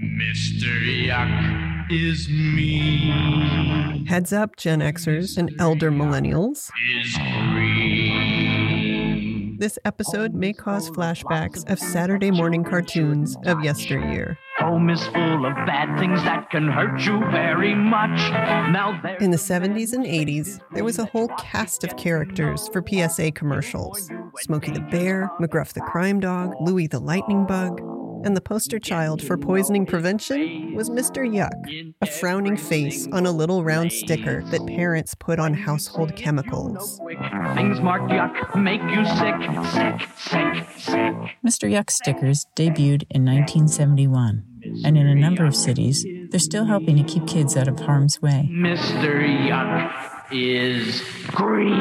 Mr. Yuck is me. Heads up, Gen Xers and elder millennials. Is. This episode may cause flashbacks of Saturday morning cartoons of yesteryear. Home is full of bad things that can hurt you very much. Now In the 70s and 80s, there was a whole cast of characters for PSA commercials Smokey the Bear, McGruff the Crime Dog, Louie the Lightning Bug. And the poster child for poisoning prevention was Mr. Yuck, a frowning face on a little round sticker that parents put on household chemicals. things marked yuck make you sick, sick, sick, sick. Mr. Yuck stickers debuted in 1971, and in a number of cities, they're still helping to keep kids out of harm's way. Mr. Yuck is green.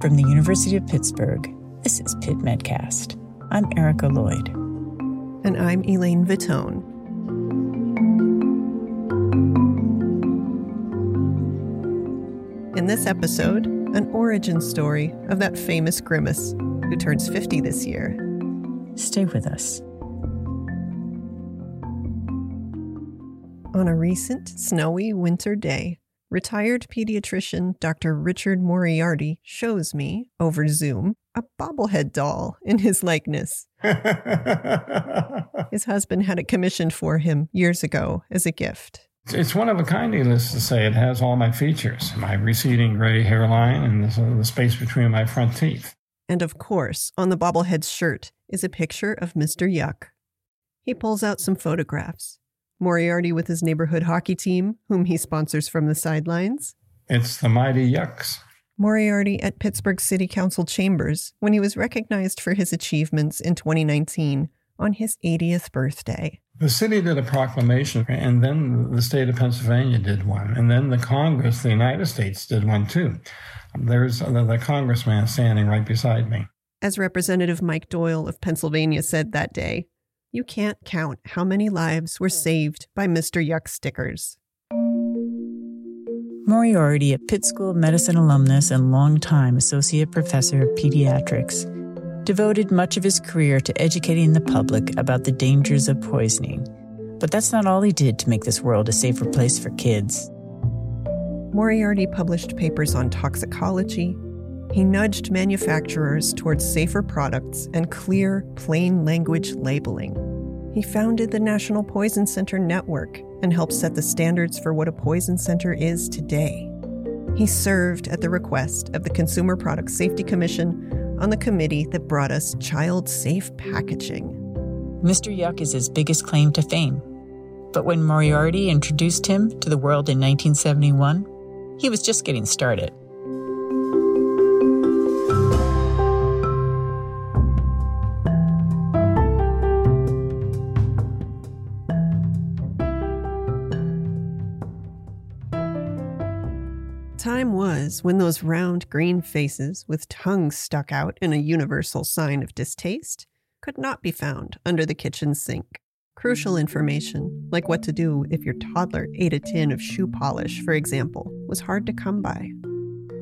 From the University of Pittsburgh, this is Pitt Medcast. I'm Erica Lloyd. And I'm Elaine Vitone. In this episode, an origin story of that famous Grimace who turns 50 this year. Stay with us. On a recent snowy winter day, retired pediatrician Dr. Richard Moriarty shows me, over Zoom, a bobblehead doll in his likeness. His husband had it commissioned for him years ago as a gift. It's one of a kind, needless to say. It has all my features my receding gray hairline and the, the space between my front teeth. And of course, on the bobblehead's shirt is a picture of Mr. Yuck. He pulls out some photographs. Moriarty with his neighborhood hockey team, whom he sponsors from the sidelines. It's the mighty yucks. Moriarty at Pittsburgh City Council chambers when he was recognized for his achievements in 2019 on his 80th birthday. The city did a proclamation, and then the state of Pennsylvania did one, and then the Congress, the United States, did one too. There's the, the congressman standing right beside me. As Representative Mike Doyle of Pennsylvania said that day, you can't count how many lives were hmm. saved by Mr. Yuck stickers. Moriarty, a Pitt School of Medicine alumnus and longtime associate professor of pediatrics, devoted much of his career to educating the public about the dangers of poisoning. But that's not all he did to make this world a safer place for kids. Moriarty published papers on toxicology. He nudged manufacturers towards safer products and clear, plain language labeling. He founded the National Poison Center Network and helped set the standards for what a poison center is today. He served at the request of the Consumer Product Safety Commission on the committee that brought us child safe packaging. Mr. Yuck is his biggest claim to fame. But when Moriarty introduced him to the world in 1971, he was just getting started. Was when those round green faces with tongues stuck out in a universal sign of distaste could not be found under the kitchen sink. Crucial information, like what to do if your toddler ate a tin of shoe polish, for example, was hard to come by.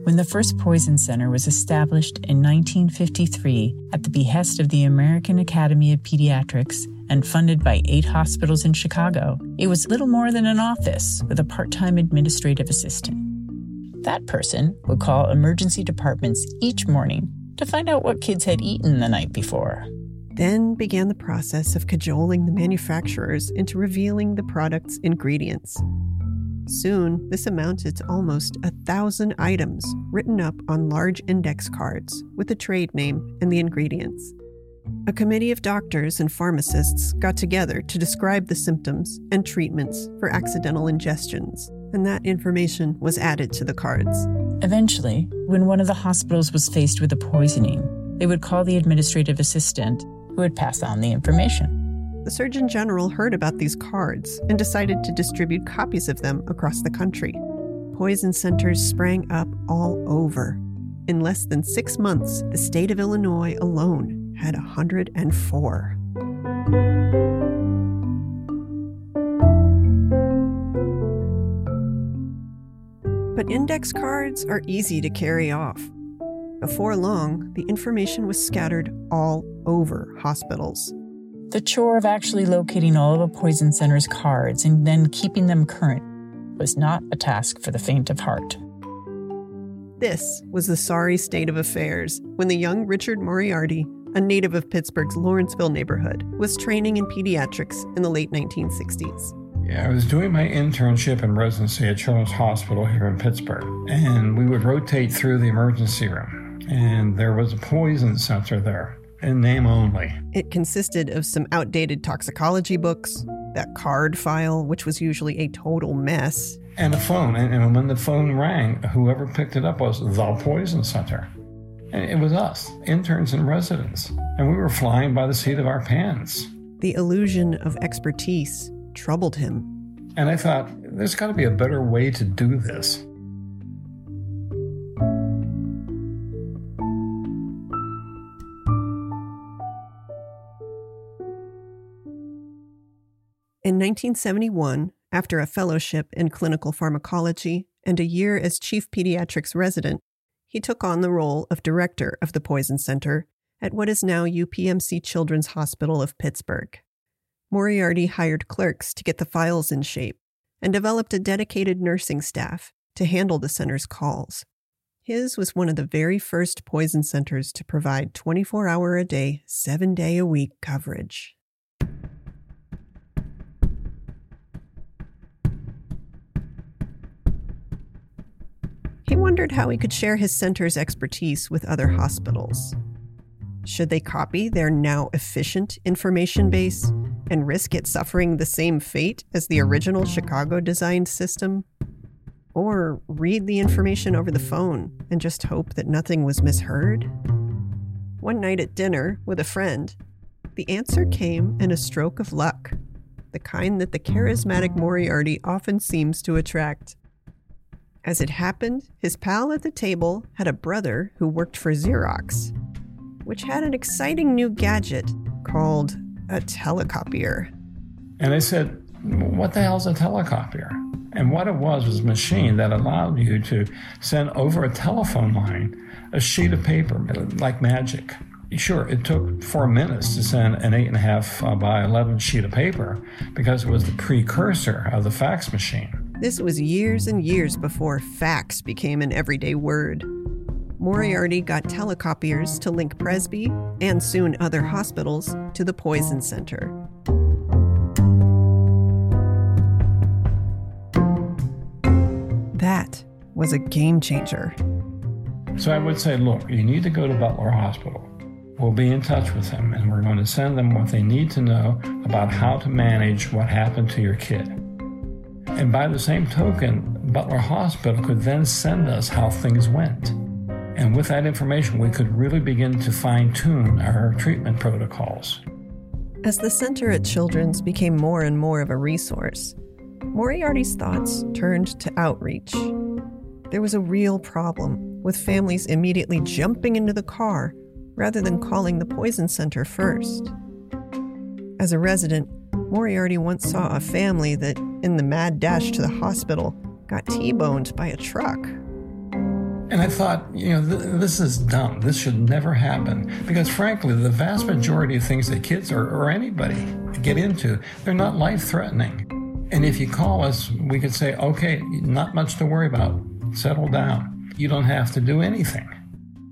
When the first Poison Center was established in 1953 at the behest of the American Academy of Pediatrics and funded by eight hospitals in Chicago, it was little more than an office with a part time administrative assistant. That person would call emergency departments each morning to find out what kids had eaten the night before. Then began the process of cajoling the manufacturers into revealing the product's ingredients. Soon, this amounted to almost a thousand items written up on large index cards with the trade name and the ingredients. A committee of doctors and pharmacists got together to describe the symptoms and treatments for accidental ingestions, and that information was added to the cards. Eventually, when one of the hospitals was faced with a poisoning, they would call the administrative assistant who would pass on the information. The Surgeon General heard about these cards and decided to distribute copies of them across the country. Poison centers sprang up all over. In less than six months, the state of Illinois alone had 104. Index cards are easy to carry off. Before long, the information was scattered all over hospitals. The chore of actually locating all of a poison center's cards and then keeping them current was not a task for the faint of heart. This was the sorry state of affairs when the young Richard Moriarty, a native of Pittsburgh's Lawrenceville neighborhood, was training in pediatrics in the late 1960s. Yeah, I was doing my internship and residency at Children's Hospital here in Pittsburgh, and we would rotate through the emergency room, and there was a poison center there in name only. It consisted of some outdated toxicology books, that card file, which was usually a total mess, And a phone. And, and when the phone rang, whoever picked it up was the Poison Center. And it was us, interns and residents. And we were flying by the seat of our pants. the illusion of expertise troubled him. And I thought, there's got to be a better way to do this. In 1971, after a fellowship in clinical pharmacology and a year as chief pediatrics resident, he took on the role of director of the Poison Center at what is now UPMC Children's Hospital of Pittsburgh. Moriarty hired clerks to get the files in shape and developed a dedicated nursing staff to handle the center's calls. His was one of the very first poison centers to provide 24 hour a day, seven day a week coverage. He wondered how he could share his center's expertise with other hospitals. Should they copy their now efficient information base and risk it suffering the same fate as the original Chicago designed system? Or read the information over the phone and just hope that nothing was misheard? One night at dinner with a friend, the answer came in a stroke of luck, the kind that the charismatic Moriarty often seems to attract. As it happened, his pal at the table had a brother who worked for Xerox, which had an exciting new gadget called a telecopier. And I said, What the hell's a telecopier? And what it was was a machine that allowed you to send over a telephone line a sheet of paper like magic. Sure, it took four minutes to send an 8.5 uh, by 11 sheet of paper because it was the precursor of the fax machine. This was years and years before fax became an everyday word. Moriarty got telecopiers to link Presby and soon other hospitals to the Poison Center. That was a game changer. So I would say, look, you need to go to Butler Hospital. We'll be in touch with them and we're going to send them what they need to know about how to manage what happened to your kid. And by the same token, Butler Hospital could then send us how things went. And with that information, we could really begin to fine tune our treatment protocols. As the center at Children's became more and more of a resource, Moriarty's thoughts turned to outreach. There was a real problem with families immediately jumping into the car rather than calling the poison center first. As a resident, Moriarty once saw a family that, in the mad dash to the hospital, got T boned by a truck. And I thought, you know, th- this is dumb. This should never happen. Because frankly, the vast majority of things that kids or, or anybody get into, they're not life threatening. And if you call us, we could say, okay, not much to worry about. Settle down. You don't have to do anything.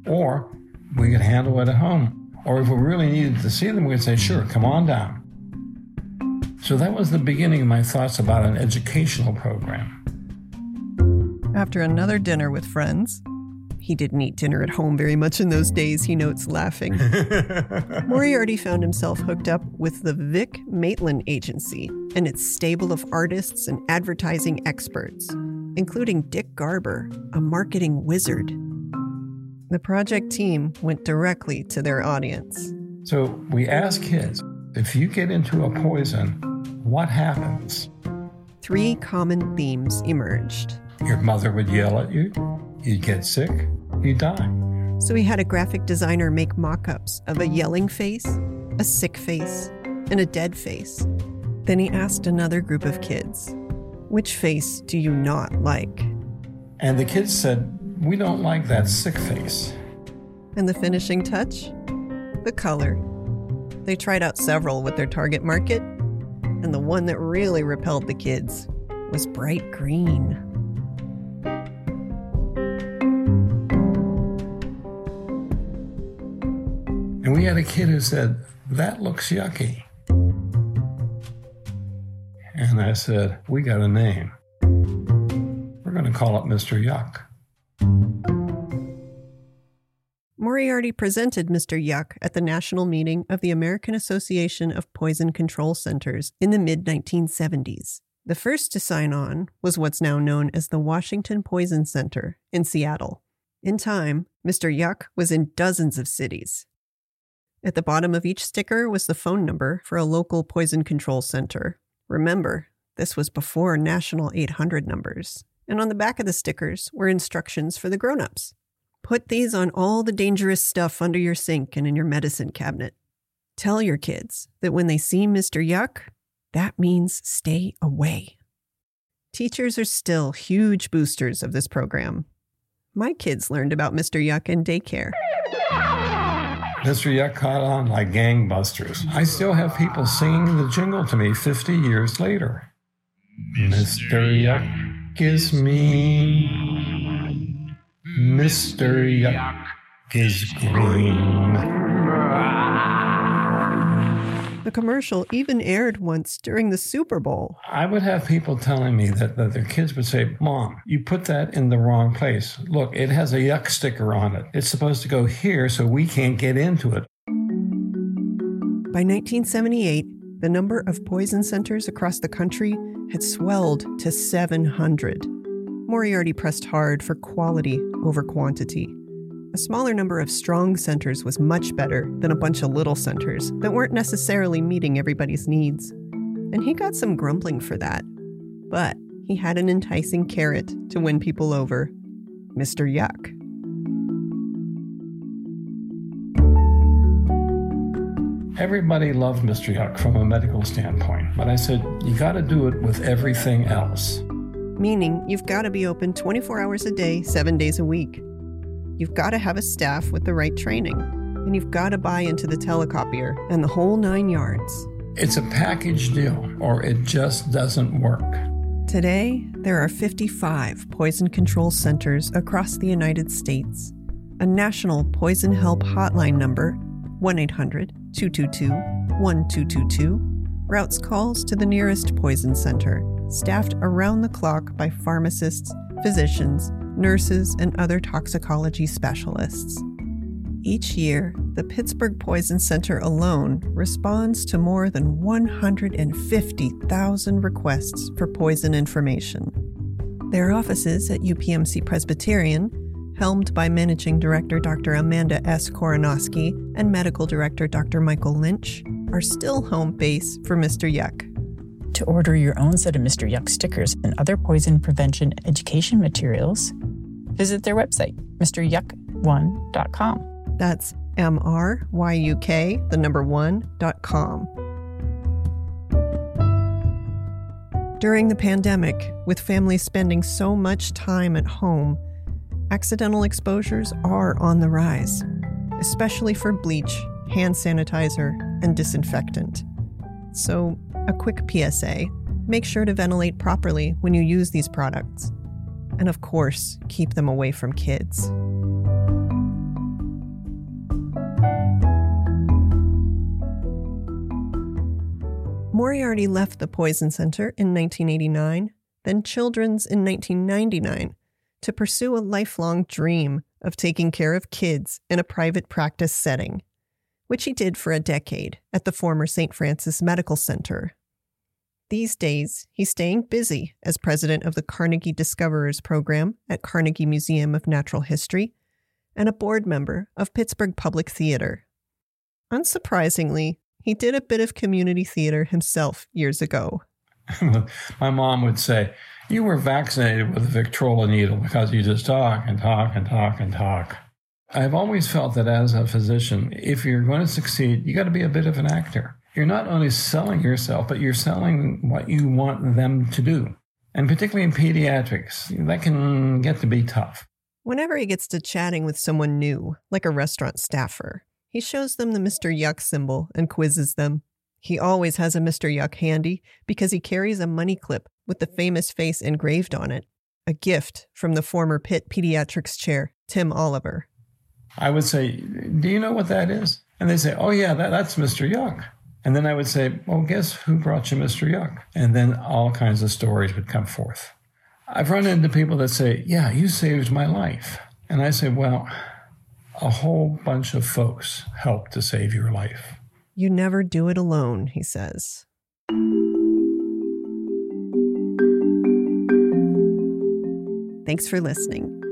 Or we could handle it at home. Or if we really needed to see them, we could say, sure, come on down. So that was the beginning of my thoughts about an educational program. After another dinner with friends, he didn't eat dinner at home very much in those days, he notes, laughing. Moriarty found himself hooked up with the Vic Maitland Agency and its stable of artists and advertising experts, including Dick Garber, a marketing wizard. The project team went directly to their audience. So we ask kids if you get into a poison, what happens? Three common themes emerged. Your mother would yell at you, you'd get sick, you'd die. So he had a graphic designer make mock ups of a yelling face, a sick face, and a dead face. Then he asked another group of kids, Which face do you not like? And the kids said, We don't like that sick face. And the finishing touch? The color. They tried out several with their target market, and the one that really repelled the kids was bright green. Had a kid who said, That looks yucky. And I said, We got a name. We're going to call it Mr. Yuck. Moriarty presented Mr. Yuck at the national meeting of the American Association of Poison Control Centers in the mid 1970s. The first to sign on was what's now known as the Washington Poison Center in Seattle. In time, Mr. Yuck was in dozens of cities. At the bottom of each sticker was the phone number for a local poison control center. Remember, this was before national 800 numbers. And on the back of the stickers were instructions for the grown ups. Put these on all the dangerous stuff under your sink and in your medicine cabinet. Tell your kids that when they see Mr. Yuck, that means stay away. Teachers are still huge boosters of this program. My kids learned about Mr. Yuck in daycare. Mr. Yuck caught on like gangbusters. I still have people singing the jingle to me 50 years later. Mr. Yuck is mean. Mr. Yuck is green. The commercial even aired once during the Super Bowl. I would have people telling me that, that their kids would say, Mom, you put that in the wrong place. Look, it has a yuck sticker on it. It's supposed to go here so we can't get into it. By 1978, the number of poison centers across the country had swelled to 700. Moriarty pressed hard for quality over quantity. A smaller number of strong centers was much better than a bunch of little centers that weren't necessarily meeting everybody's needs. And he got some grumbling for that. But he had an enticing carrot to win people over Mr. Yuck. Everybody loved Mr. Yuck from a medical standpoint, but I said, you got to do it with everything else. Meaning, you've got to be open 24 hours a day, seven days a week. You've got to have a staff with the right training, and you've got to buy into the telecopier and the whole nine yards. It's a package deal, or it just doesn't work. Today, there are 55 poison control centers across the United States. A national poison help hotline number, 1 800 222 1222, routes calls to the nearest poison center, staffed around the clock by pharmacists, physicians, nurses, and other toxicology specialists. Each year, the Pittsburgh Poison Center alone responds to more than 150,000 requests for poison information. Their offices at UPMC Presbyterian, helmed by Managing Director Dr. Amanda S. Korenoski and Medical Director Dr. Michael Lynch, are still home base for Mr. Yuck. To order your own set of Mr. Yuck stickers and other poison prevention education materials, visit their website, MrYuck1.com. That's M R Y U K, the number one, dot com. During the pandemic, with families spending so much time at home, accidental exposures are on the rise, especially for bleach, hand sanitizer, and disinfectant. So, a quick PSA make sure to ventilate properly when you use these products. And of course, keep them away from kids. Moriarty left the Poison Center in 1989, then Children's in 1999, to pursue a lifelong dream of taking care of kids in a private practice setting, which he did for a decade at the former St. Francis Medical Center. These days, he's staying busy as president of the Carnegie Discoverers Program at Carnegie Museum of Natural History and a board member of Pittsburgh Public Theater. Unsurprisingly, he did a bit of community theater himself years ago. My mom would say, You were vaccinated with a Victrola needle because you just talk and talk and talk and talk. I've always felt that as a physician, if you're going to succeed, you got to be a bit of an actor. You're not only selling yourself, but you're selling what you want them to do. And particularly in pediatrics, that can get to be tough. Whenever he gets to chatting with someone new, like a restaurant staffer, he shows them the Mr. Yuck symbol and quizzes them. He always has a Mr. Yuck handy because he carries a money clip with the famous face engraved on it, a gift from the former Pitt pediatrics chair, Tim Oliver. I would say, Do you know what that is? And they say, Oh, yeah, that, that's Mr. Yuck. And then I would say, Well, guess who brought you Mr. Yuck? And then all kinds of stories would come forth. I've run into people that say, Yeah, you saved my life. And I say, Well, a whole bunch of folks helped to save your life. You never do it alone, he says. Thanks for listening.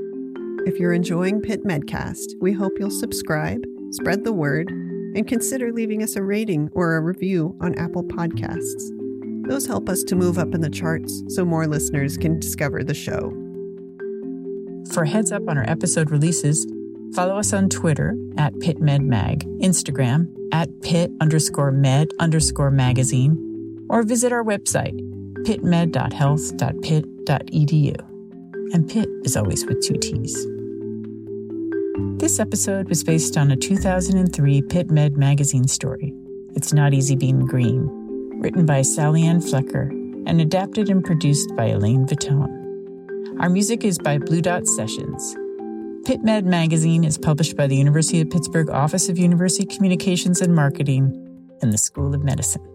If you're enjoying Pitt Medcast, we hope you'll subscribe, spread the word, and consider leaving us a rating or a review on Apple Podcasts. Those help us to move up in the charts so more listeners can discover the show. For heads up on our episode releases, follow us on Twitter at PittMedMag, Instagram at Pitt underscore med underscore magazine, or visit our website, pittmed.health.pitt.edu. And Pitt is always with two T's. This episode was based on a 2003 Pitt Med magazine story. It's Not Easy Being Green written by Sally Ann Flecker and adapted and produced by Elaine Vitone. Our music is by Blue Dot Sessions. Pitt Med magazine is published by the University of Pittsburgh Office of University Communications and Marketing and the School of Medicine.